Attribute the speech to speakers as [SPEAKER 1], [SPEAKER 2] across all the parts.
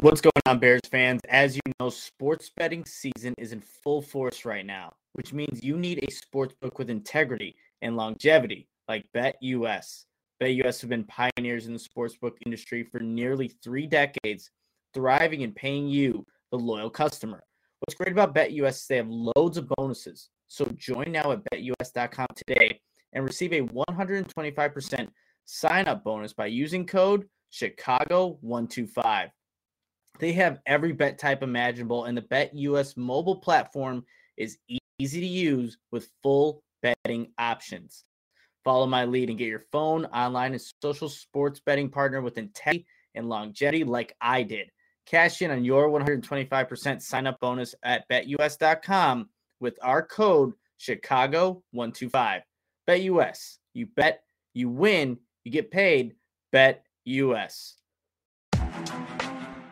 [SPEAKER 1] What's going on, Bears fans? As you know, sports betting season is in full force right now, which means you need a sports book with integrity and longevity like BetUS. BetUS have been pioneers in the sportsbook industry for nearly three decades, thriving and paying you, the loyal customer. What's great about BetUS is they have loads of bonuses. So join now at betus.com today and receive a 125% sign up bonus by using code Chicago125. They have every bet type imaginable, and the BetUS mobile platform is easy to use with full betting options. Follow my lead and get your phone, online, and social sports betting partner with integrity and longevity like I did. Cash in on your 125% sign up bonus at betus.com with our code Chicago125. BetUS. You bet, you win, you get paid. BetUS.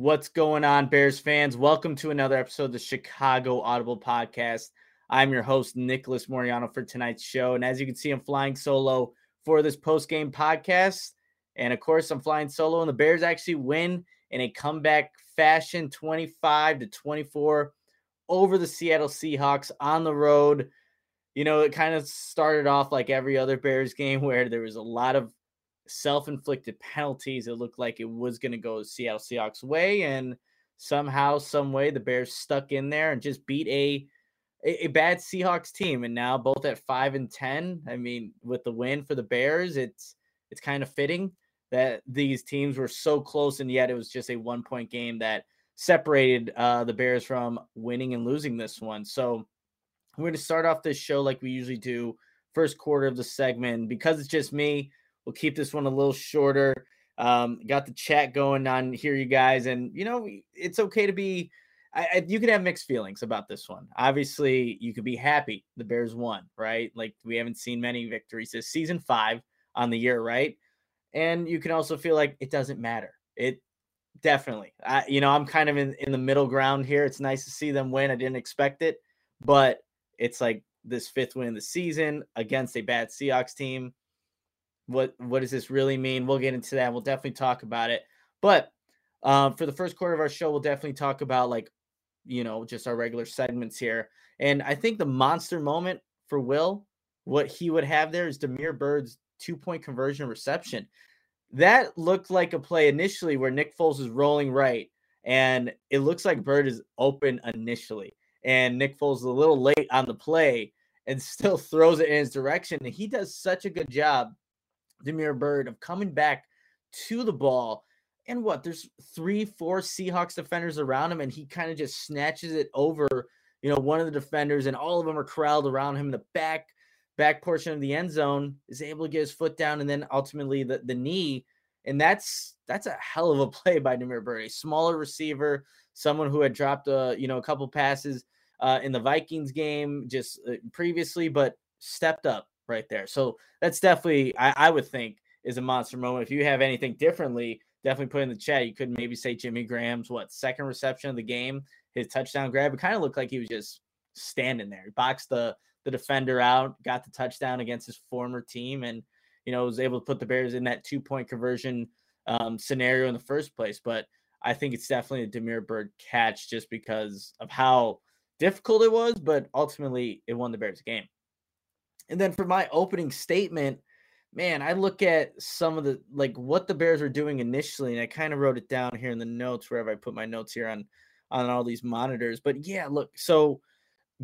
[SPEAKER 1] What's going on, Bears fans? Welcome to another episode of the Chicago Audible Podcast. I'm your host, Nicholas Moreano, for tonight's show. And as you can see, I'm flying solo for this post game podcast. And of course, I'm flying solo, and the Bears actually win in a comeback fashion 25 to 24 over the Seattle Seahawks on the road. You know, it kind of started off like every other Bears game where there was a lot of self-inflicted penalties. It looked like it was going to go Seattle Seahawks way, and somehow, some way, the Bears stuck in there and just beat a, a, bad Seahawks team. And now both at five and ten. I mean, with the win for the Bears, it's it's kind of fitting that these teams were so close, and yet it was just a one-point game that separated uh, the Bears from winning and losing this one. So we're going to start off this show like we usually do, first quarter of the segment. Because it's just me, We'll keep this one a little shorter. Um, got the chat going on here, you guys, and you know it's okay to be. I, I, you can have mixed feelings about this one. Obviously, you could be happy the Bears won, right? Like we haven't seen many victories this season five on the year, right? And you can also feel like it doesn't matter. It definitely, I, you know, I'm kind of in, in the middle ground here. It's nice to see them win. I didn't expect it, but it's like this fifth win of the season against a bad Seahawks team what what does this really mean? We'll get into that. We'll definitely talk about it. But um, for the first quarter of our show, we'll definitely talk about like you know just our regular segments here. And I think the monster moment for Will, what he would have there is Damiere Byrd's two point conversion reception. That looked like a play initially where Nick Foles is rolling right, and it looks like Byrd is open initially, and Nick Foles is a little late on the play and still throws it in his direction. And he does such a good job Damiere Byrd of coming back to the ball. And what? There's three, four Seahawks defenders around him, and he kind of just snatches it over, you know, one of the defenders, and all of them are corralled around him the back back portion of the end zone, is able to get his foot down, and then ultimately the, the knee. And that's that's a hell of a play by Damiere Byrd, a smaller receiver, someone who had dropped a you know a couple passes uh, in the Vikings game just uh, previously, but stepped up right there. So that's definitely, I, I, would think, is a monster moment. If you have anything differently, definitely put in the chat. You could maybe say Jimmy Graham's what second reception of the game, his touchdown grab. It kind of looked like he was just standing there. He boxed the the defender out, got the touchdown against his former team, and you know was able to put the Bears in that two point conversion um, scenario in the first place. But I think it's definitely a Damiere Byrd catch just because of how difficult it was, but ultimately it won the Bears game. And then for my opening statement, man, I look at some of the like what the Bears were doing initially, and I kind of wrote it down here in the notes wherever I put my notes here on on all these monitors. But yeah, look, so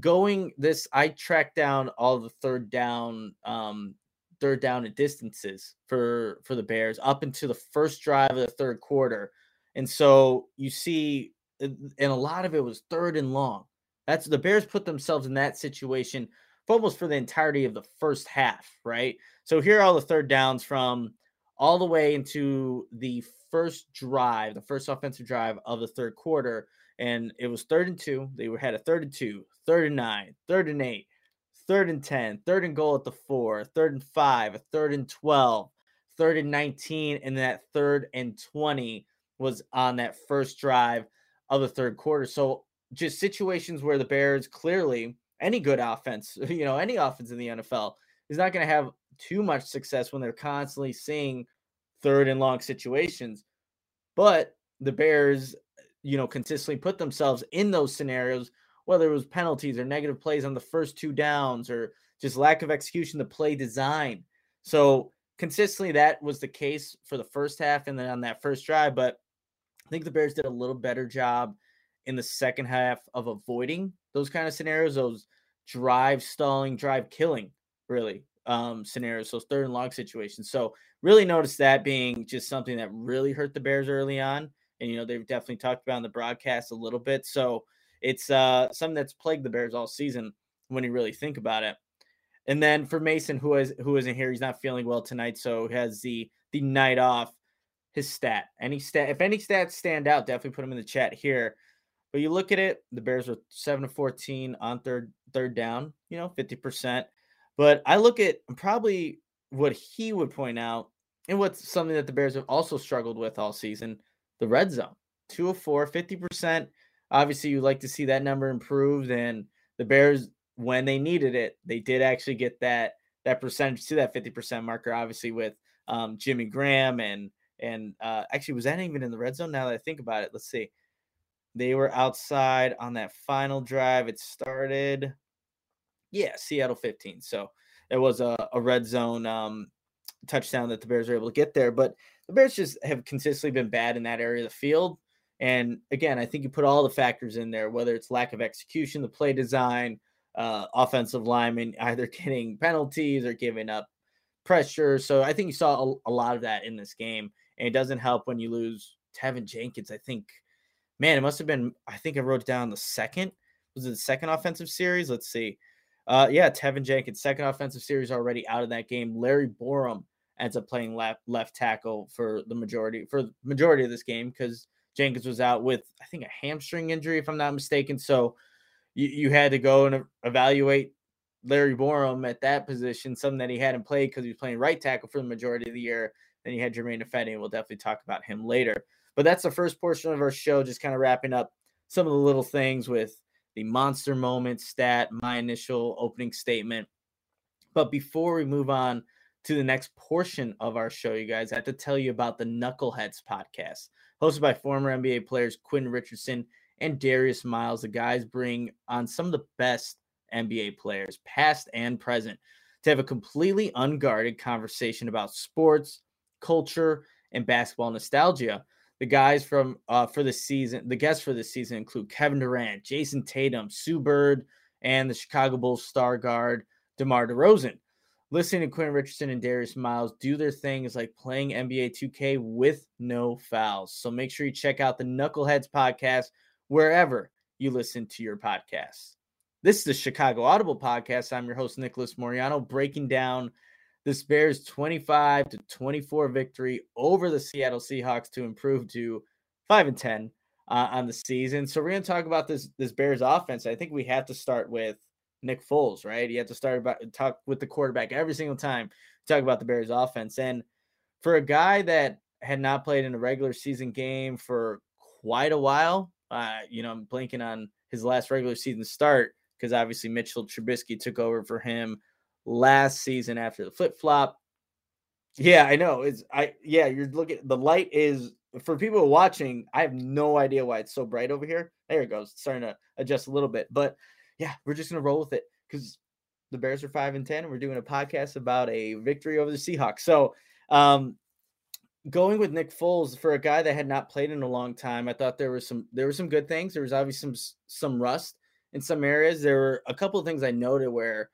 [SPEAKER 1] going this, I tracked down all the third down, um, third down and distances for for the Bears up into the first drive of the third quarter. And so you see, and a lot of it was third and long. That's the Bears put themselves in that situation almost for the entirety of the first half, right? So here are all the third downs from all the way into the first drive, the first offensive drive of the third quarter. And it was third and two. They were had a third and two, third and nine, third and eight, third and 10, third and goal at the four, third and five, a third and 12, third and 19, and that third and 20 was on that first drive of the third quarter. So just situations where the Bears clearly any good offense, you know, any offense in the NFL is not going to have too much success when they're constantly seeing third and long situations. But the Bears, you know, consistently put themselves in those scenarios, whether it was penalties or negative plays on the first two downs or just lack of execution, the play design. So consistently that was the case for the first half and then on that first drive. But I think the Bears did a little better job in the second half of avoiding those kind of scenarios, those drive stalling, drive killing, really um, scenarios, those third and long situations. So really noticed that being just something that really hurt the Bears early on. And you know, they've definitely talked about in the broadcast a little bit. So it's uh something that's plagued the Bears all season when you really think about it. And then for Mason, who is who isn't here, he's not feeling well tonight, so has the the night off. His stat, any stat, if any stats stand out, definitely put them in the chat here. But you look at it, the Bears were seven to fourteen on third third down, you know, fifty percent. But I look at probably what he would point out, and what's something that the Bears have also struggled with all season: the red zone, two of four, 50 percent. Obviously, you like to see that number improved, and the Bears, when they needed it, they did actually get that that percentage to that 50% marker. Obviously, with um, Jimmy Graham and and uh, actually was that even in the red zone? Now that I think about it, let's see. They were outside on that final drive. It started, yeah, Seattle 15. So it was a, a red zone um, touchdown that the Bears were able to get there. But the Bears just have consistently been bad in that area of the field. And again, I think you put all the factors in there, whether it's lack of execution, the play design, uh, offensive linemen either getting penalties or giving up pressure. So I think you saw a, a, lot of that in this game. And it doesn't help when you lose Teven Jenkins. I think man, it must have been. I think I wrote down the second. Was it the second offensive series? Let's see. Uh, yeah, Teven Jenkins, second offensive series already out of that game. Larry Borom ends up playing left left tackle for the majority for the majority of this game because Jenkins was out with I think a hamstring injury, if I'm not mistaken. So you, you had to go and evaluate Larry Borom at that position, something that he hadn't played because he was playing right tackle for the majority of the year. Then you had Germain Ifedi, and we'll definitely talk about him later. But that's the first portion of our show, just kind of wrapping up some of the little things with the monster moment stat, my initial opening statement. But before we move on to the next portion of our show, you guys, I have to tell you about the Knuckleheads podcast, hosted by former NBA players Quinn Richardson and Darius Miles. The guys bring on some of the best NBA players, past and present, to have a completely unguarded conversation about sports, culture, and basketball nostalgia. The guys from uh, for the season, the guests for the season include Kevin Durant, Jayson Tatum, Sue Bird, and the Chicago Bulls star guard DeMar DeRozan. Listening to Quinn Richardson and Darius Miles do their thing is like playing NBA 2K with no fouls. So make sure you check out the Knuckleheads podcast wherever you listen to your podcasts. This is the Chicago Audible podcast. I'm your host, Nicholas Moreano, breaking down this Bears 25 to 24 victory over the Seattle Seahawks to improve to 5 and 10 uh, on the season. So we're going to talk about this this Bears offense. I think we have to start with Nick Foles, right? You have to start about talk with the quarterback every single time talk about the Bears offense. And for a guy that had not played in a regular season game for quite a while, uh, you know, I'm blinking on his last regular season start because obviously Mitchell Trubisky took over for him last season after the flip flop. Yeah, I know. It's I yeah, you're looking the light is for people watching, I have no idea why it's so bright over here. There it goes, it's starting to adjust a little bit. But yeah, we're just gonna roll with it because the Bears are five and ten. And we're doing a podcast about a victory over the Seahawks. So um going with Nick Foles for a guy that had not played in a long time, I thought there was some there were some good things. There was obviously some some rust in some areas. There were a couple of things I noted where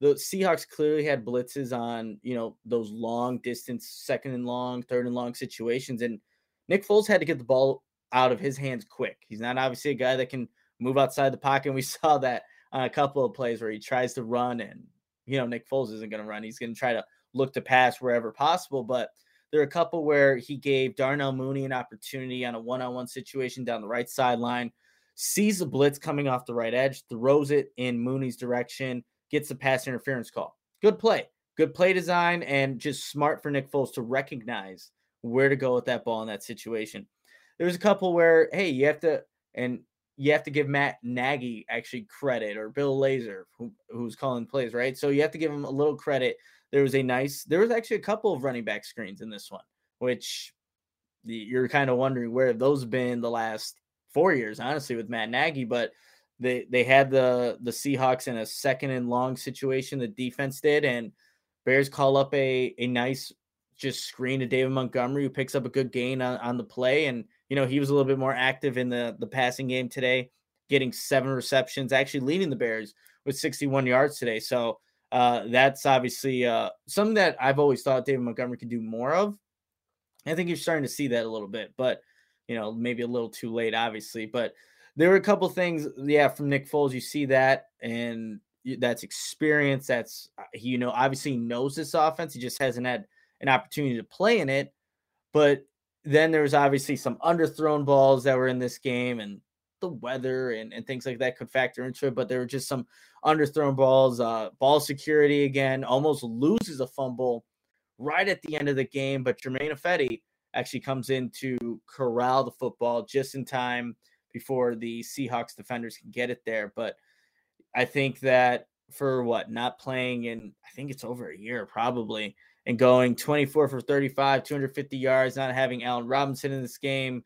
[SPEAKER 1] the Seahawks clearly had blitzes on, you know, those long distance, second and long, third and long situations. And Nick Foles had to get the ball out of his hands quick. He's not obviously a guy that can move outside the pocket. And we saw that on a couple of plays where he tries to run and, you know, Nick Foles isn't going to run. He's going to try to look to pass wherever possible. But there are a couple where he gave Darnell Mooney an opportunity on a one on one situation down the right sideline, sees the blitz coming off the right edge, throws it in Mooney's direction, gets the pass interference call. Good play. Good play design and just smart for Nick Foles to recognize where to go with that ball in that situation. There's a couple where, hey, you have to, and you have to give Matt Nagy actually credit or Bill Lazor, who, who's calling plays, right? So you have to give him a little credit there was a nice, there was actually a couple of running back screens in this one, which you're kind of wondering where have those been the last four years, honestly, with Matt Nagy. But they they had the the Seahawks in a second and long situation. The defense did, and Bears call up a a nice just screen to David Montgomery, who picks up a good gain on, on the play. And you know he was a little bit more active in the the passing game today, getting seven receptions, actually leading the Bears with 61 yards today. So uh, that's obviously uh, something that I've always thought David Montgomery could do more of. I think you're starting to see that a little bit, but you know, maybe a little too late, obviously. But there were a couple things, yeah, from Nick Foles. You see that, and that's experience. That's uh, you know, obviously knows this offense. He just hasn't had an opportunity to play in it. But then there's obviously some underthrown balls that were in this game, and the weather and, and things like that could factor into it. But there were just some underthrown balls, uh, ball security again, almost loses a fumble right at the end of the game. But Germain Ifedi actually comes in to corral the football just in time before the Seahawks defenders can get it there. But I think that for what not playing in, I think it's over a year probably, and going 24 for 35, 250 yards, not having Allen Robinson in this game,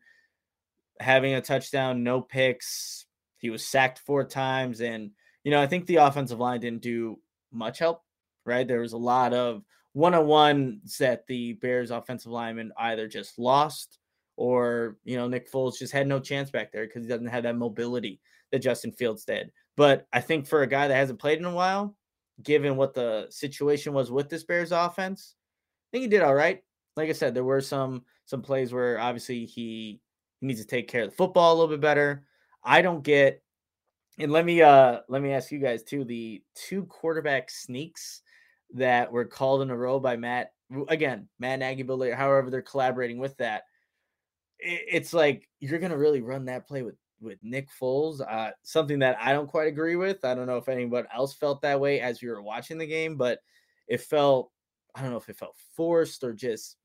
[SPEAKER 1] having a touchdown, no picks. He was sacked four times. And, you know, I think the offensive line didn't do much help, right? There was a lot of one on ones that the Bears offensive lineman either just lost or, you know, Nick Foles just had no chance back there because he doesn't have that mobility that Justin Fields did. But I think for a guy that hasn't played in a while, given what the situation was with this Bears offense, I think he did all right. Like I said, there were some some plays where obviously he he needs to take care of the football a little bit better. I don't get and let me uh let me ask you guys too the two quarterback sneaks that were called in a row by Matt again, Matt Nagy, Bill, however they're collaborating with that. It's like you're gonna really run that play with with Nick Foles, uh, something that I don't quite agree with. I don't know if anyone else felt that way as we were watching the game, but it felt I don't know if it felt forced or just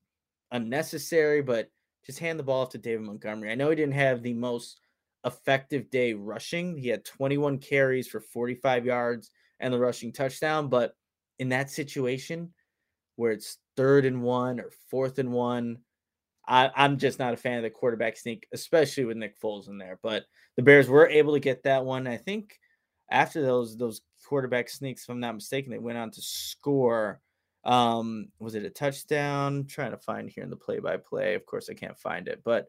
[SPEAKER 1] unnecessary, but just hand the ball off to David Montgomery. I know he didn't have the most effective day rushing. He had 21 carries for 45 yards and the rushing touchdown, but in that situation where it's third and one or fourth and one, I, am just not a fan of the quarterback sneak, especially with Nick Foles in there. But the Bears were able to get that one. I think after those those quarterback sneaks, if I'm not mistaken, they went on to score um, was it a touchdown? I'm trying to find here in the play by play. Of course, I can't find it, but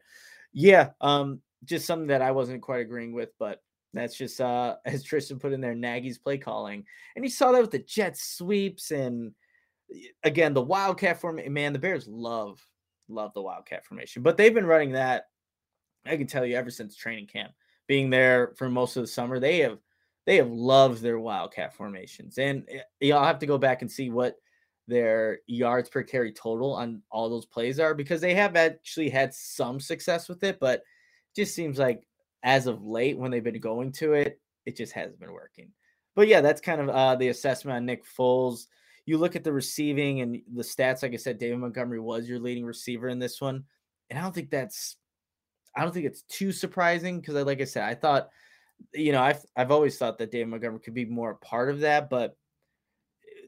[SPEAKER 1] yeah, um, just something that I wasn't quite agreeing with, but that's just uh as Tristan put in there, Nagy's play calling, and you saw that with the jet sweeps and again the wildcat formation. Man, the Bears love love the wildcat formation, but they've been running that. I can tell you ever since training camp, being there for most of the summer, they have they have loved their wildcat formations, and eh, y'all have to go back and see what their yards per carry total on all those plays are because they have actually had some success with it, but just seems like as of late when they've been going to it, it just hasn't been working. But yeah, that's kind of uh, the assessment on Nick Foles. You look at the receiving and the stats. Like I said, David Montgomery was your leading receiver in this one, and I don't think that's, I don't think it's too surprising because, like I said, I thought, you know, I've I've always thought that David Montgomery could be more a part of that, but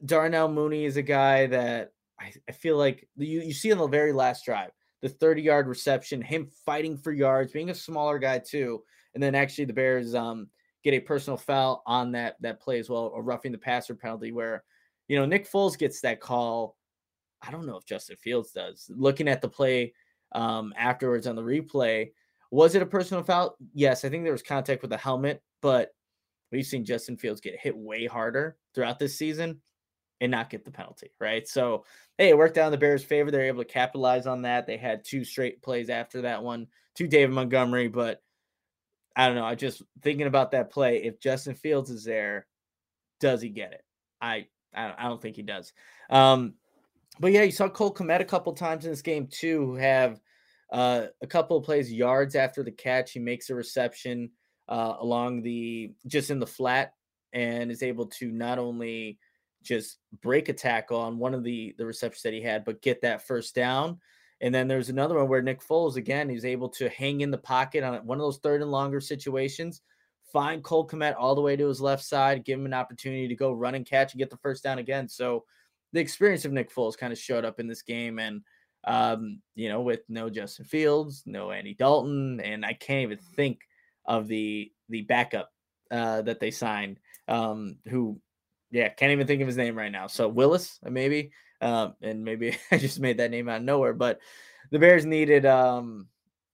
[SPEAKER 1] Darnell Mooney is a guy that I, I feel like you, you see in the very last drive. the 30 yard reception, him fighting for yards, being a smaller guy too. And then actually the Bears um, get a personal foul on that that play as well, a roughing the passer penalty where, you know, Nick Foles gets that call. I don't know if Justin Fields does. Looking at the play um, afterwards on the replay, was it a personal foul? Yes, I think there was contact with the helmet, but we've seen Justin Fields get hit way harder throughout this season and not get the penalty, right? So, hey, it worked out in the Bears' favor. They're able to capitalize on that. They had two straight plays after that one to David Montgomery, but I don't know. I just thinking about that play. If Justin Fields is there, does he get it? I I don't think he does. Um, but yeah, you saw Cole Kmet a couple times in this game too, who have uh, a couple of plays yards after the catch. He makes a reception uh, along the just in the flat and is able to not only just break a tackle on one of the the receptions that he had, but get that first down. And then there's another one where Nick Foles again he's able to hang in the pocket on one of those third and longer situations, find Cole Kmet all the way to his left side, give him an opportunity to go run and catch and get the first down again. So the experience of Nick Foles kind of showed up in this game, and um, you know, with no Justin Fields, no Andy Dalton, and I can't even think of the the backup uh, that they signed, um, who yeah, can't even think of his name right now. So Willis, maybe, um, and maybe I just made that name out of nowhere. But the Bears needed um,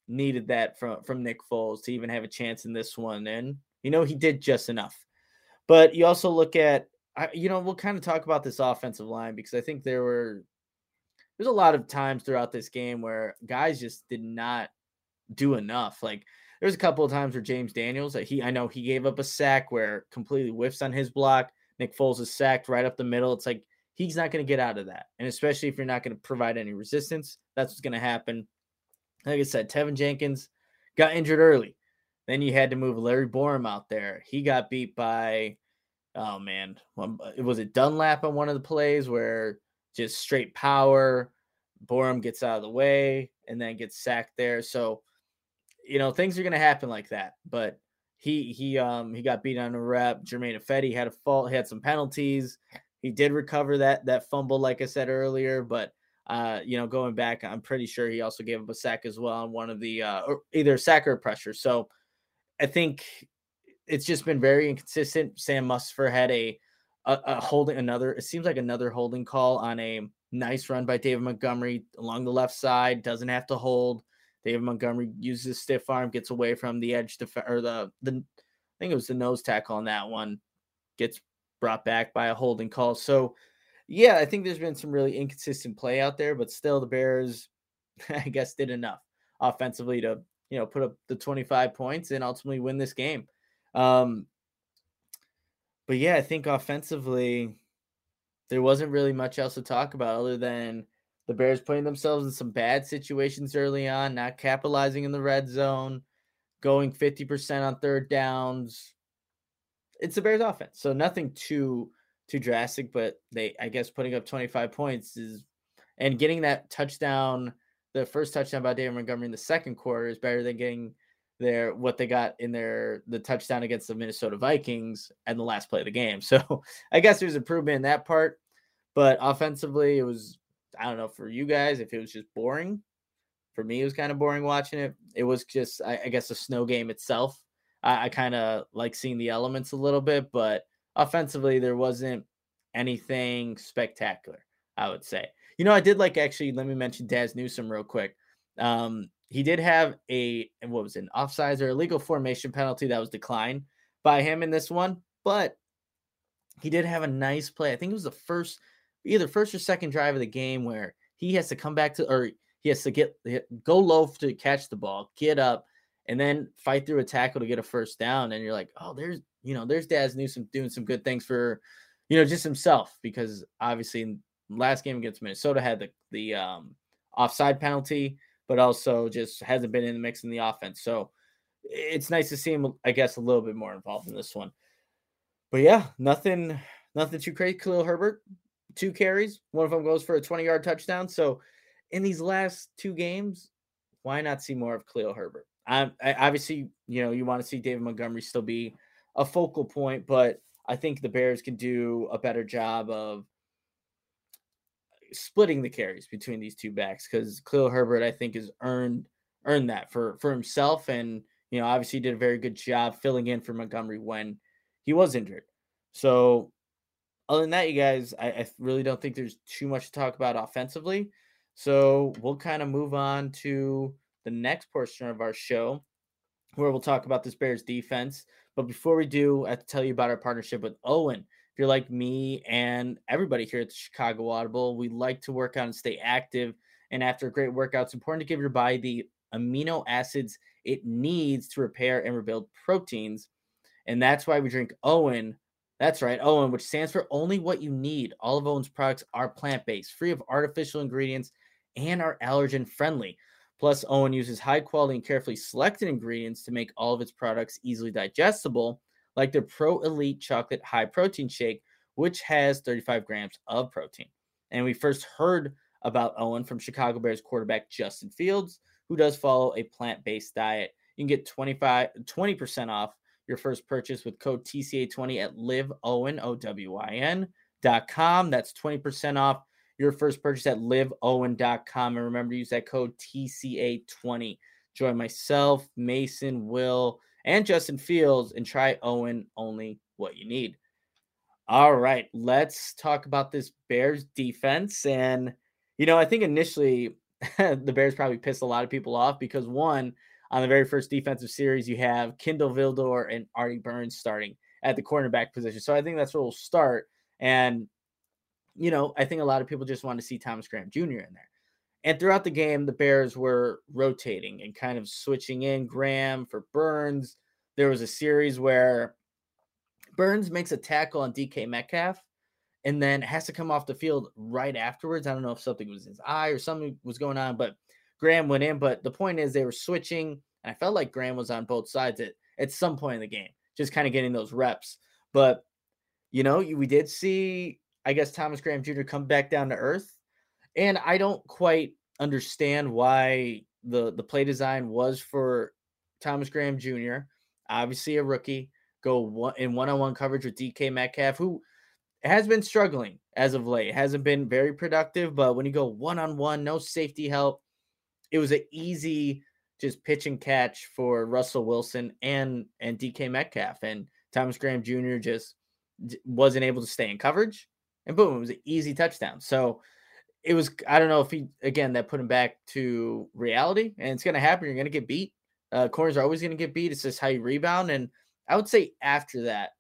[SPEAKER 1] needed that from from Nick Foles to even have a chance in this one, and you know he did just enough. But you also look at, you know, we'll kind of talk about this offensive line because I think there were there's a lot of times throughout this game where guys just did not do enough. Like there's a couple of times where James Daniels, that he I know he gave up a sack where completely whiffs on his block. Nick Foles is sacked right up the middle. It's like he's not going to get out of that. And especially if you're not going to provide any resistance, that's what's going to happen. Like I said, Teven Jenkins got injured early. Then you had to move Larry Borom out there. He got beat by, oh man, was it Dunlap on one of the plays where just straight power, Borom gets out of the way and then gets sacked there. So, you know, things are going to happen like that. But he he um he got beat on a rep. Germain Ifedi had a fault, had some penalties. He did recover that that fumble, like I said earlier, but uh, you know, going back, I'm pretty sure he also gave up a sack as well on one of the uh, either sack or pressure. So I think it's just been very inconsistent. Sam Mustipher had a, a, a holding another. It seems like another holding call on a nice run by David Montgomery along the left side. Doesn't have to hold. David Montgomery uses stiff arm, gets away from the edge def- or the the I think it was the nose tackle on that one, gets brought back by a holding call. So yeah, I think there's been some really inconsistent play out there, but still the Bears, I guess, did enough offensively to you know put up the 25 points and ultimately win this game. Um, but yeah, I think offensively there wasn't really much else to talk about other than the Bears putting themselves in some bad situations early on, not capitalizing in the red zone, going 50% on third downs. It's the Bears offense. So nothing too too drastic, but they I guess putting up 25 points is and getting that touchdown, the first touchdown by David Montgomery in the second quarter is better than getting their what they got in their the touchdown against the Minnesota Vikings and the last play of the game. So I guess there's improvement in that part. But offensively, it was I don't know for you guys if it was just boring. For me, it was kind of boring watching it. It was just, I, I guess, a snow game itself. I, I kind of like seeing the elements a little bit, but offensively, there wasn't anything spectacular. I would say. You know, I did like actually. Let me mention Dazz Newsome real quick. Um, he did have a what was it, an offsides or illegal formation penalty that was declined by him in this one, but he did have a nice play. I think it was the first either first or second drive of the game where he has to come back to or he has to get go low to catch the ball, get up, and then fight through a tackle to get a first down. And you're like, oh, there's you know, there's Dazz Newsome doing some good things for you know just himself because obviously last game against Minnesota had the the um, offside penalty, but also just hasn't been in the mix in the offense. So it's nice to see him, I guess, a little bit more involved in this one. But yeah, nothing, nothing too crazy. Khalil Herbert two carries. One of them goes for a 20 yard touchdown. So in these last two games, why not see more of Khalil Herbert? I, I, obviously, you know, you want to see David Montgomery still be a focal point, but I think the Bears can do a better job of splitting the carries between these two backs because Khalil Herbert, I think, has earned earned that for for himself, and you know, obviously did a very good job filling in for Montgomery when he was injured. So, other than that, you guys, I, I really don't think there's too much to talk about offensively. So we'll kind of move on to the next portion of our show where we'll talk about this Bears defense. But before we do, I have to tell you about our partnership with OWYN. If you're like me and everybody here at the Chicago Audible, we like to work out and stay active. And after a great workout, it's important to give your body the amino acids it needs to repair and rebuild proteins. And that's why we drink OWYN. That's right, OWYN, which stands for only what you need. All of OWYN's products are plant based, free of artificial ingredients, and are allergen friendly. Plus, OWYN uses high quality and carefully selected ingredients to make all of its products easily digestible, like the Pro Elite Chocolate High Protein Shake, which has 35 grams of protein. And we first heard about OWYN from Chicago Bears quarterback Justin Fields, who does follow a plant based diet. You can get 25, 20% off your first purchase with code TCA20 at liveowyn.com. That's 20% off your first purchase at liveowyn.com. And remember to use that code TCA20. Join myself, Mason, Will, and Justin Fields and try OWYN only what you need. All right, let's talk about this Bears defense. And, you know, I think initially the Bears probably pissed a lot of people off because, one, on the very first defensive series, you have Kindle Vildor and Artie Burns starting at the cornerback position. So I think that's where we'll start. And you know, I think a lot of people just want to see Thomas Graham Jr. in there. And throughout the game, the Bears were rotating and kind of switching in Graham for Burns. There was a series where Burns makes a tackle on DK Metcalf and then has to come off the field right afterwards. I don't know if something was in his eye or something was going on, but Graham went in. But the point is, they were switching, and I felt like Graham was on both sides at, at some point in the game, just kind of getting those reps. But, you know, we did see I guess Thomas Graham Jr. come back down to earth. And I don't quite understand why the the play design was for Thomas Graham Jr. Obviously a rookie, go one, in one-on-one coverage with DK Metcalf, who has been struggling as of late. Hasn't been very productive, but when you go one-on-one, no safety help, it was an easy just pitch and catch for Russell Wilson and and DK Metcalf and Thomas Graham Jr. just wasn't able to stay in coverage and boom, it was an easy touchdown. So it was, I don't know if he, again, that put him back to reality and it's going to happen. You're going to get beat. Uh, corners are always going to get beat. It's just how you rebound. And I would say after that,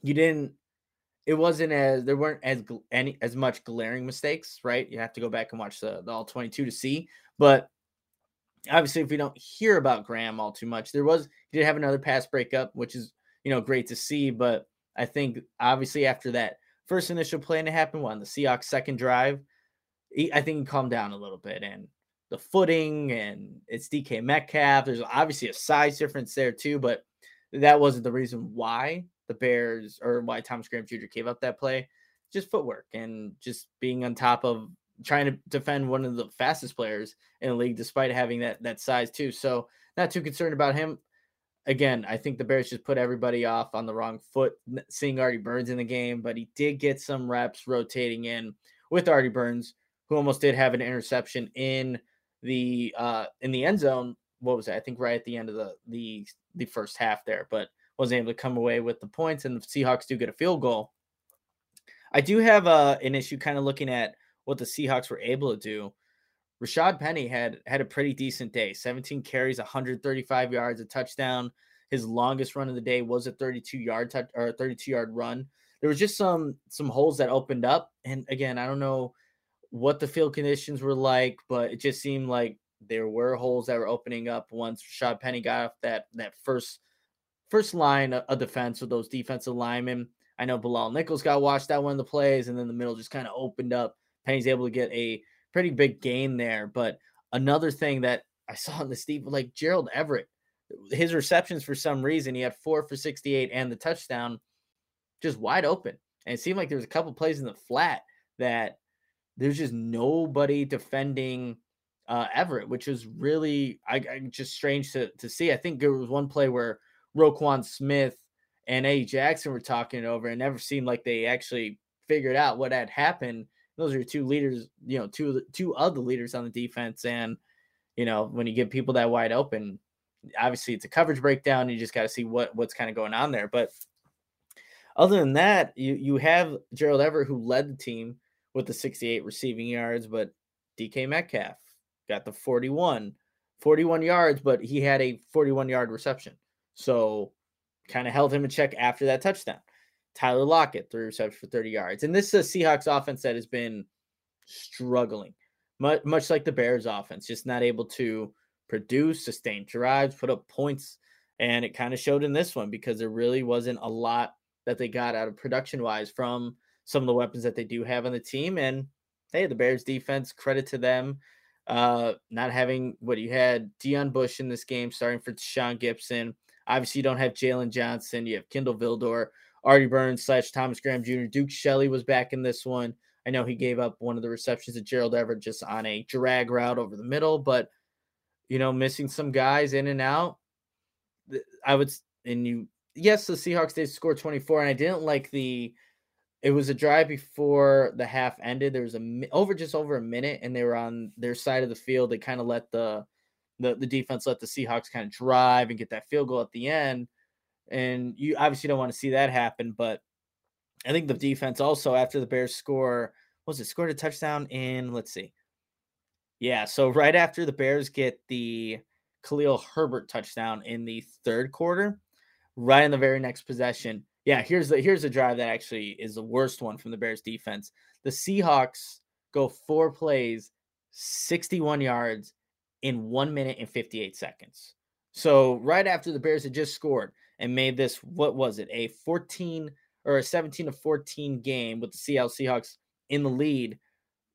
[SPEAKER 1] you didn't, it wasn't as, there weren't as any, as much glaring mistakes, right? You have to go back and watch the, the all 22 to see. But obviously, if we don't hear about Graham all too much, there was, he did have another pass breakup, which is, you know, great to see. But I think obviously after that, first initial play to happen one, the Seahawks second drive, he, I think he calmed down a little bit and the footing and it's DK Metcalf. There's obviously a size difference there too, but that wasn't the reason why the Bears or why Thomas Graham Jr. gave up that play. Just footwork and just being on top of trying to defend one of the fastest players in the league, despite having that that size too. So not too concerned about him again, I think the Bears just put everybody off on the wrong foot, seeing Artie Burns in the game, but he did get some reps rotating in with Artie Burns, who almost did have an interception in the uh in the end zone. What was it? I think right at the end of the the the first half there, but wasn't able to come away with the points, and the Seahawks do get a field goal. I do have uh, an issue kind of looking at what the Seahawks were able to do. Rashad Penny had had a pretty decent day 17 carries, 135 yards, a touchdown. His longest run of the day was a 32 yard touch or 32 yard run. There was just some some holes that opened up. And again, I don't know what the field conditions were like, but it just seemed like there were holes that were opening up once Rashad Penny got off that that first first line of defense with those defensive linemen. I know Bilal Nichols got washed out one of the plays, and then the middle just kind of opened up. Penny's able to get a pretty big gain there. But another thing that I saw in the Steve, like Gerald Everett, his receptions for some reason, he had four for 68 and the touchdown just wide open. And it seemed like there was a couple plays in the flat that there's just nobody defending uh, Everett, which is really I, I, just strange to, to see. I think there was one play where Roquan Smith and A. Jackson were talking it over and never seemed like they actually figured out what had happened Those are two leaders, you know, two of the, two of the leaders on the defense. And you know, when you give people that wide open, obviously it's a coverage breakdown. You just got to see what what's kind of going on there. But other than that, you you have Gerald Everett who led the team with the 68 receiving yards, but DK Metcalf got the 41, 41 yards, but he had a 41 yard reception. So kind of held him in check after that touchdown. Tyler Lockett, three receptions for 30 yards. And this is a Seahawks offense that has been struggling, much, much like the Bears offense, just not able to produce, sustain drives, put up points. And it kind of showed in this one because there really wasn't a lot that they got out of production wise from some of the weapons that they do have on the team. And hey, the Bears defense, credit to them. Uh, not having what you had Deon Bush in this game, starting for Sean Gipson. Obviously, you don't have Jaylon Johnson. You have Kindle Vildor, Artie Burns slash Thomas Graham Jr. Duke Shelley was back in this one. I know he gave up one of the receptions to Gerald Everett just on a drag route over the middle, but you know, missing some guys in and out. I would, and you, yes, the Seahawks did score 24, and I didn't like the it was a drive before the half ended. There was a over just over a minute, and they were on their side of the field. They kind of let the, the the defense let the Seahawks kind of drive and get that field goal at the end. And you obviously don't want to see that happen, but I think the defense also after the Bears score was it scored a touchdown in let's see. Yeah, so right after the Bears get the Khalil Herbert touchdown in the third quarter, right in the very next possession, yeah, here's the here's a drive that actually is the worst one from the Bears defense. The Seahawks go four plays, 61 yards in one minute and 58 seconds. So right after the Bears had just scored and made this, what was it, a 14 or a 17 to 14 game with the Seattle Seahawks in the lead,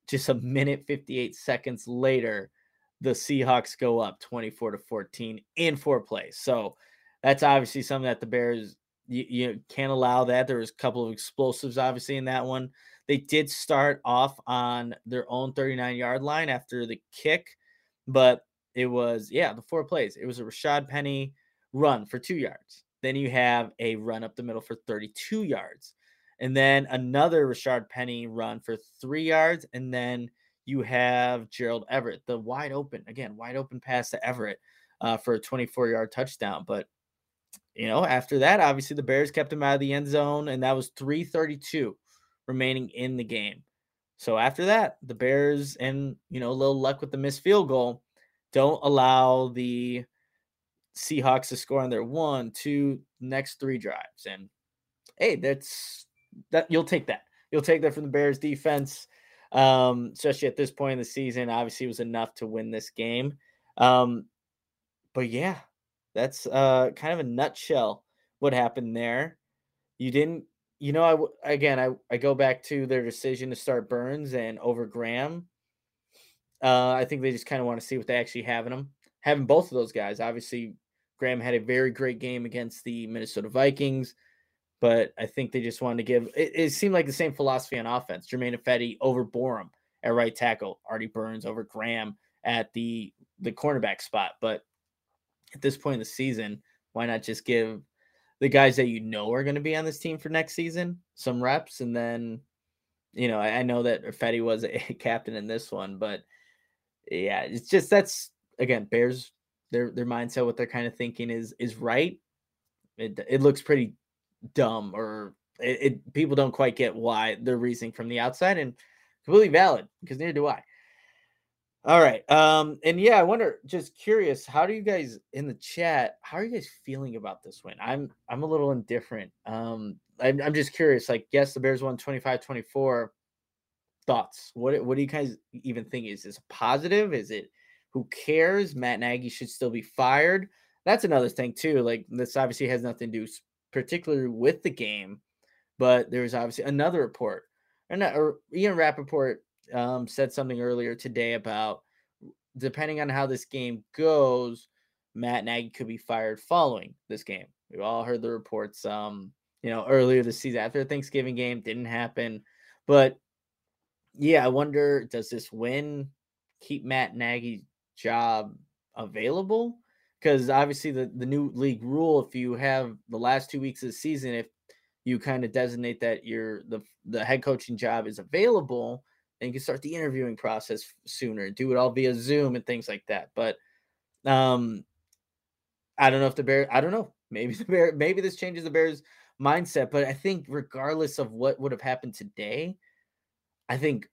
[SPEAKER 1] just a minute 58 seconds later, the Seahawks go up 24 to 14 in four plays. So that's obviously something that the Bears you, you can't allow that. There was a couple of explosives, obviously, in that one. They did start off on their own 39 yard line after the kick, but it was, yeah, the four plays. It was a Rashad Penny run for two yards. Then you have a run up the middle for 32 yards. And then another Rashad Penny run for three yards. And then you have Gerald Everett, the wide open, again, wide open pass to Everett uh, for a 24 yard touchdown. But you know, after that, obviously the Bears kept him out of the end zone, and that was 332 remaining in the game. So after that, the Bears and you know, a little luck with the missed field goal, don't allow the Seahawks to score on their one, two, next three drives. And hey, that's that you'll take that. You'll take that from the Bears defense. Um, especially at this point in the season, obviously was enough to win this game. Um, but yeah, that's uh kind of a nutshell what happened there. You didn't, you know, I again, I I go back to their decision to start Burns and over Graham. Uh, I think they just kind of want to see what they actually have in them. Having both of those guys, obviously, Graham had a very great game against the Minnesota Vikings, but I think they just wanted to give. It, it seemed like the same philosophy on offense. Germain Ifedi over Borom at right tackle, Artie Burns over Graham at the the cornerback spot, but at this point in the season, why not just give the guys that you know are going to be on this team for next season some reps and then you know I, I know that Fetty was a captain in this one, but yeah, it's just that's again Bears their their mindset what they're kind of thinking is is right. It it looks pretty dumb or it, it people don't quite get why they're reasoning from the outside and completely valid because neither do I. All right. Um, and yeah, I wonder, just curious, how do you guys in the chat, how are you guys feeling about this win? I'm I'm a little indifferent. Um, I'm, I'm just curious, like, yes, the Bears won 25-24. Thoughts. What what do you guys even think? Is this positive? Is it who cares? Matt Nagy should still be fired. That's another thing too. Like this obviously has nothing to do particularly with the game, but there's obviously another report. And Ian Rapoport um, said something earlier today about depending on how this game goes, Matt Nagy could be fired following this game. We've all heard the reports, um, you know, earlier this season after Thanksgiving game didn't happen, but yeah, I wonder does this win keep Matt Nagy's job available? Because obviously the the new league rule, if you have the last two weeks of the season, if you kind of designate that your the the head coaching job is available, and you can start the interviewing process sooner, do it all via Zoom and things like that. But um, I don't know if the Bears, I don't know. Maybe the Bear, maybe this changes the Bears mindset. But I think regardless of what would have happened today, I think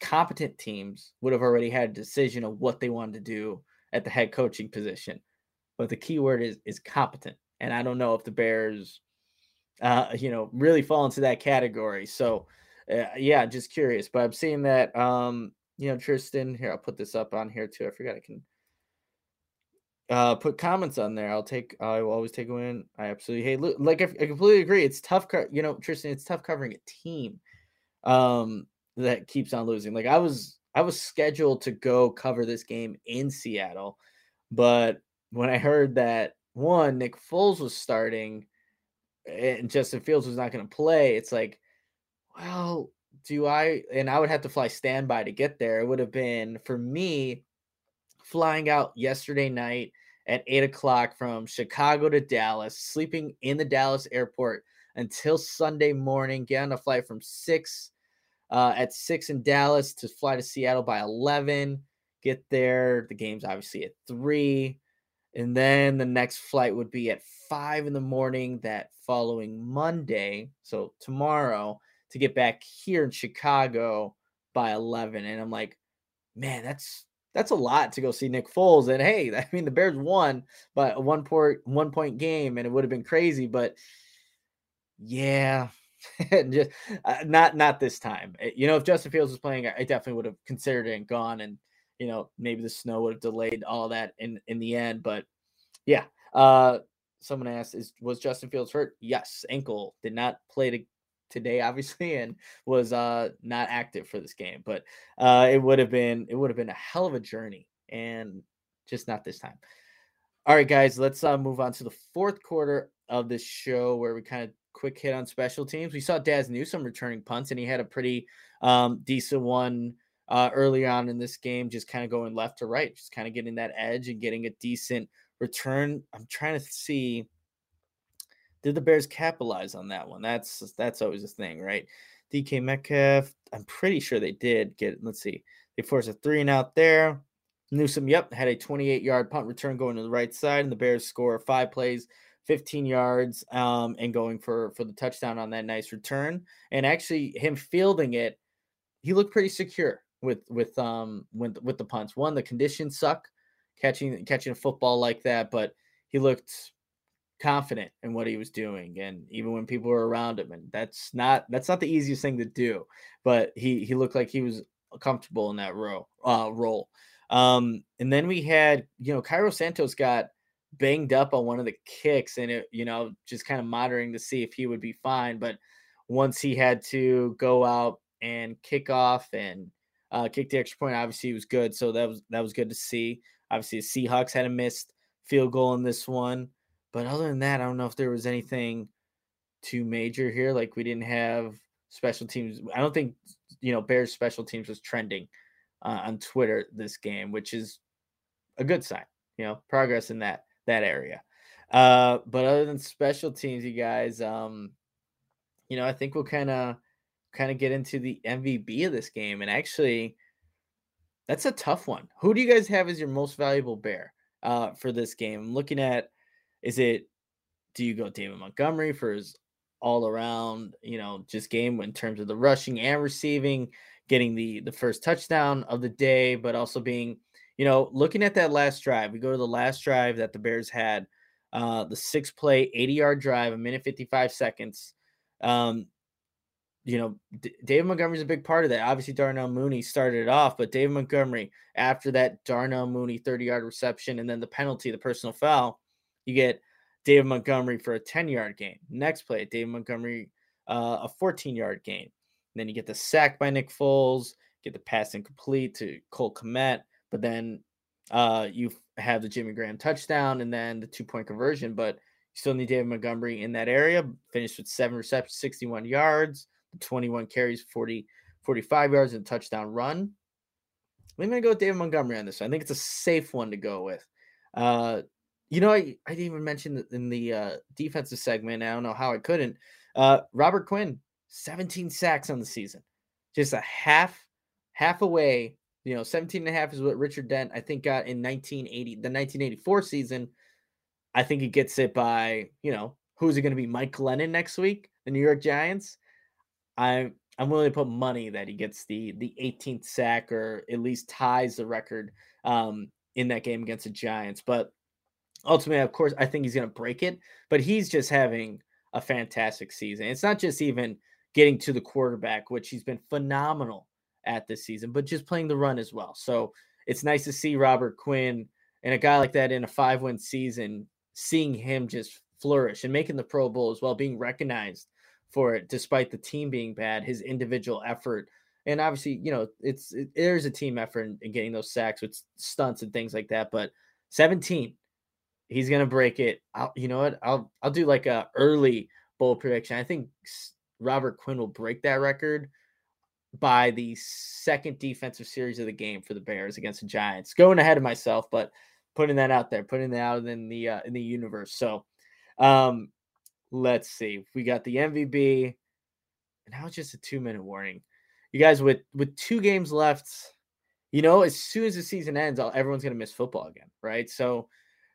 [SPEAKER 1] competent teams would have already had a decision of what they wanted to do at the head coaching position. But the key word is is competent. And I don't know if the Bears uh, you know, really fall into that category. So uh, yeah, just curious. But I'm seeing that um, you know, Tristan, here, I'll put this up on here too. I forgot I can uh, put comments on there. I'll take. I will always take a win. I absolutely hate. Like I, I completely agree. It's tough. Co- you know, Tristan. It's tough covering a team um, that keeps on losing. Like I was, I was scheduled to go cover this game in Seattle, but when I heard that one Nick Foles was starting and Justin Fields was not going to play, it's like, well, do I? And I would have to fly standby to get there. It would have been for me flying out yesterday night at eight o'clock from Chicago to Dallas, sleeping in the Dallas airport until Sunday morning, get on a flight from six uh, at six in Dallas to fly to Seattle by 11, get there. The game's obviously at three. And then the next flight would be at five in the morning that following Monday. So tomorrow to get back here in Chicago by 11. And I'm like, man, that's that's a lot to go see Nick Foles. And hey, I mean the Bears won by a one point one point game, and it would have been crazy. But yeah, just uh, not not this time. Eh, you know, if Justin Fields was playing, I definitely would have considered it and gone. And you know, maybe the snow would have delayed all that in in the end. But yeah, uh, someone asked, "Is was Justin Fields hurt?" Yes, ankle did not play to today obviously and was uh not active for this game but uh it would have been it would have been a hell of a journey and just not this time. All right guys let's uh move on to the fourth quarter of this show where we kind of quick hit on special teams. We saw Dazz Newsome returning punts and he had a pretty um decent one uh early on in this game just kind of going left to right just kind of getting that edge and getting a decent return. I'm trying to see did the Bears capitalize on that one? That's that's always a thing, right? DK Metcalf, I'm pretty sure they did get. Let's see, they forced a three and out there. Newsome, yep, had a 28 yard punt return going to the right side, and the Bears score five plays, 15 yards, um, and going for for the touchdown on that nice return. And actually, him fielding it, he looked pretty secure with with um with with the punts. One, the conditions suck catching catching a football like that, but he looked confident in what he was doing and even when people were around him and that's not that's not the easiest thing to do but he he looked like he was comfortable in that role uh role. Um and then we had you know Cairo Santos got banged up on one of the kicks and it you know just kind of monitoring to see if he would be fine but once he had to go out and kick off and uh kick the extra point obviously he was good so that was that was good to see. Obviously the Seahawks had a missed field goal in this one but other than that, I don't know if there was anything too major here. Like we didn't have special teams. I don't think you know Bears special teams was trending uh, on Twitter this game, which is a good sign. You know, progress in that that area. Uh, but other than special teams, you guys, um, you know, I think we'll kind of kind of get into the MVP of this game, and actually, that's a tough one. Who do you guys have as your most valuable bear uh, for this game? I'm looking at is it do you go David Montgomery for his all around, you know, just game in terms of the rushing and receiving, getting the the first touchdown of the day, but also being, you know, looking at that last drive. We go to the last drive that the Bears had, uh, the six play, 80 yard drive, a minute 55 seconds. Um, you know, D- David Montgomery's a big part of that. Obviously, Darnell Mooney started it off, but David Montgomery, after that Darnell Mooney 30 yard reception and then the penalty, the personal foul, you get David Montgomery for a 10 yard gain. Next play, David Montgomery, uh, a 14 yard gain. Then you get the sack by Nick Foles, get the pass incomplete to Cole Kmet, but then uh, you have the Jimmy Graham touchdown and then the two point conversion. But you still need David Montgomery in that area. Finished with seven receptions, 61 yards, 21 carries, 40, 45 yards, and touchdown run. I'm going to go with David Montgomery on this. I think it's a safe one to go with. Uh, you know, I, I didn't even mention in the uh, defensive segment. I don't know how I couldn't. Uh, Robert Quinn, 17 sacks on the season, just a half half away. You know, 17 and a half is what Richard Dent, I think, got in 1980, the 1984 season. I think he gets it by, you know, who's it going to be? Mike Glennon next week, the New York Giants. I'm I'm willing to put money that he gets the the 18th sack or at least ties the record um, in that game against the Giants. But ultimately, of course, I think he's going to break it. But he's just having a fantastic season. It's not just even getting to the quarterback, which he's been phenomenal at this season, but just playing the run as well. So it's nice to see Robert Quinn and a guy like that in a five win season, seeing him just flourish and making the Pro Bowl as well, being recognized for it, despite the team being bad, his individual effort. And obviously, you know, it's it, there's a team effort in, in getting those sacks with stunts and things like that. But 17, he's gonna break it. I'll, you know what? I'll I'll do like a early bowl prediction. I think Robert Quinn will break that record by the second defensive series of the game for the Bears against the Giants. Going ahead of myself, but putting that out there, putting that out in the uh, in the universe. So, um, let's see. We got the MVP, and now it's just a two minute warning. You guys, with with two games left, you know, as soon as the season ends, everyone's gonna miss football again, right? So,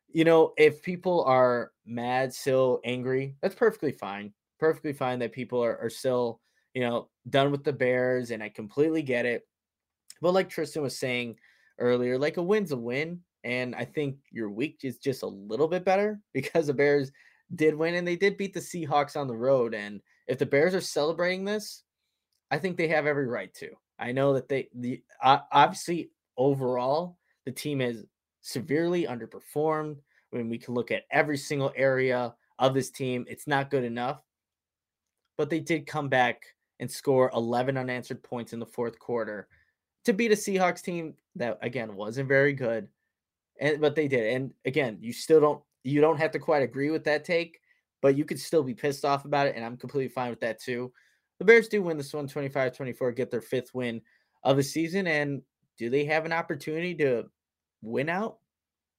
[SPEAKER 1] you know, if people are mad, still angry, that's perfectly fine. Perfectly fine that people are, are still you know, done with the Bears, and I completely get it. But like Tristan was saying earlier, like a win's a win. And I think your week is just a little bit better because the Bears did win and they did beat the Seahawks on the road. And if the Bears are celebrating this, I think they have every right to. I know that they the obviously overall the team has severely underperformed. When we can look at every single area of this team, it's not good enough. But they did come back and score 11 unanswered points in the fourth quarter to beat a Seahawks team that again wasn't very good. And but they did. And again, you still don't you don't have to quite agree with that take, but you could still be pissed off about it and I'm completely fine with that too. The Bears do win this one 25-24, get their fifth win of the season and do they have an opportunity to win out?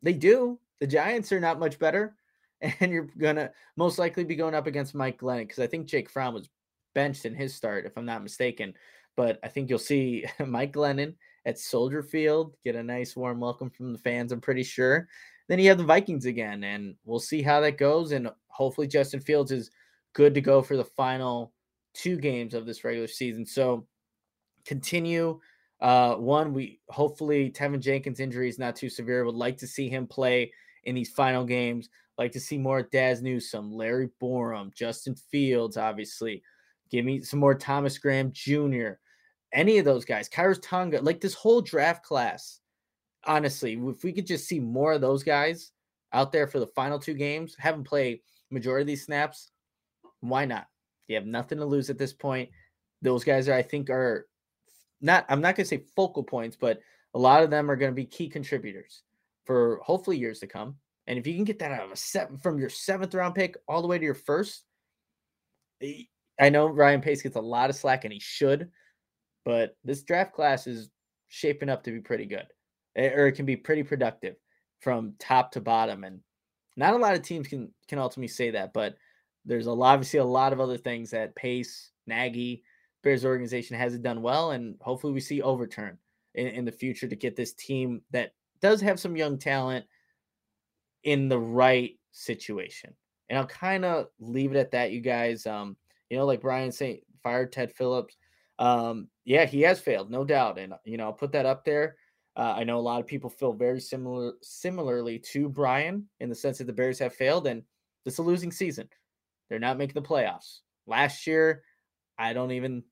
[SPEAKER 1] They do. The Giants are not much better and you're going to most likely be going up against Mike Glennon because I think Jake Fromm was benched in his start, if I'm not mistaken. But I think you'll see Mike Glennon at Soldier Field get a nice warm welcome from the fans, I'm pretty sure. Then you have the Vikings again, and we'll see how that goes. And hopefully, Justin Fields is good to go for the final two games of this regular season. So continue. Uh, one, we hopefully Teven Jenkins' injury is not too severe. Would like to see him play in these final games. Like to see more Dazz Newsome, Larry Borom, Justin Fields, obviously. Give me some more Thomas Graham Jr. Any of those guys, Khyiris Tonga, like this whole draft class. Honestly, if we could just see more of those guys out there for the final two games, have them play majority of these snaps, why not? You have nothing to lose at this point. Those guys are, I think, are not. I'm not going to say focal points, but a lot of them are going to be key contributors for hopefully years to come. And if you can get that out of a set from your seventh round pick all the way to your first, I know Ryan Pace gets a lot of slack and he should, but this draft class is shaping up to be pretty good, eh, or it can be pretty productive from top to bottom. And not a lot of teams can can ultimately say that, but there's a obviously a lot of other things that Pace, Nagy, Bears organization hasn't done well, and hopefully we see overturn in, in the future to get this team that does have some young talent in the right situation. And I'll kind of leave it at that, you guys. Um, you know, like Brian saying, fired Ted Phillips. Um, yeah, he has failed, no doubt. And you know, I'll put that up there. Uh, I know a lot of people feel very similar similarly to Brian in the sense that the Bears have failed and is a losing season. They're not making the playoffs. Last year, I don't even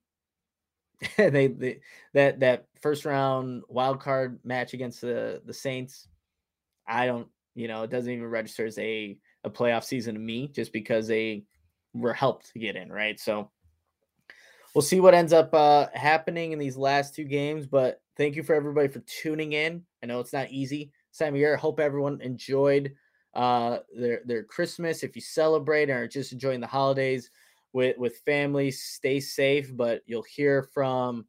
[SPEAKER 1] they, they that that first round wild card match against the the Saints. I don't, you know, it doesn't even register as a a playoff season to me just because they were helped to get in, right? So we'll see what ends up uh, happening in these last two games. But thank you for everybody for tuning in. I know it's not easy time of year. I hope everyone enjoyed uh, their their Christmas. If you celebrate or just enjoying the holidays with with family, stay safe. But you'll hear from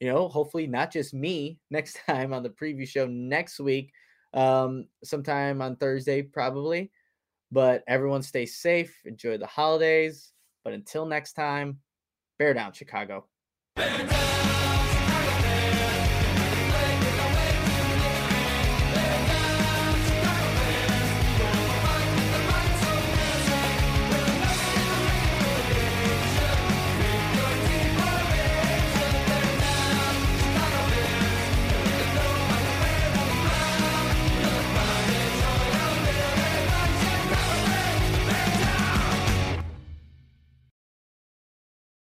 [SPEAKER 1] you know hopefully not just me next time on the preview show next week, um, sometime on Thursday probably. But everyone stay safe, enjoy the holidays. But until next time, bear down, Chicago. Bear down!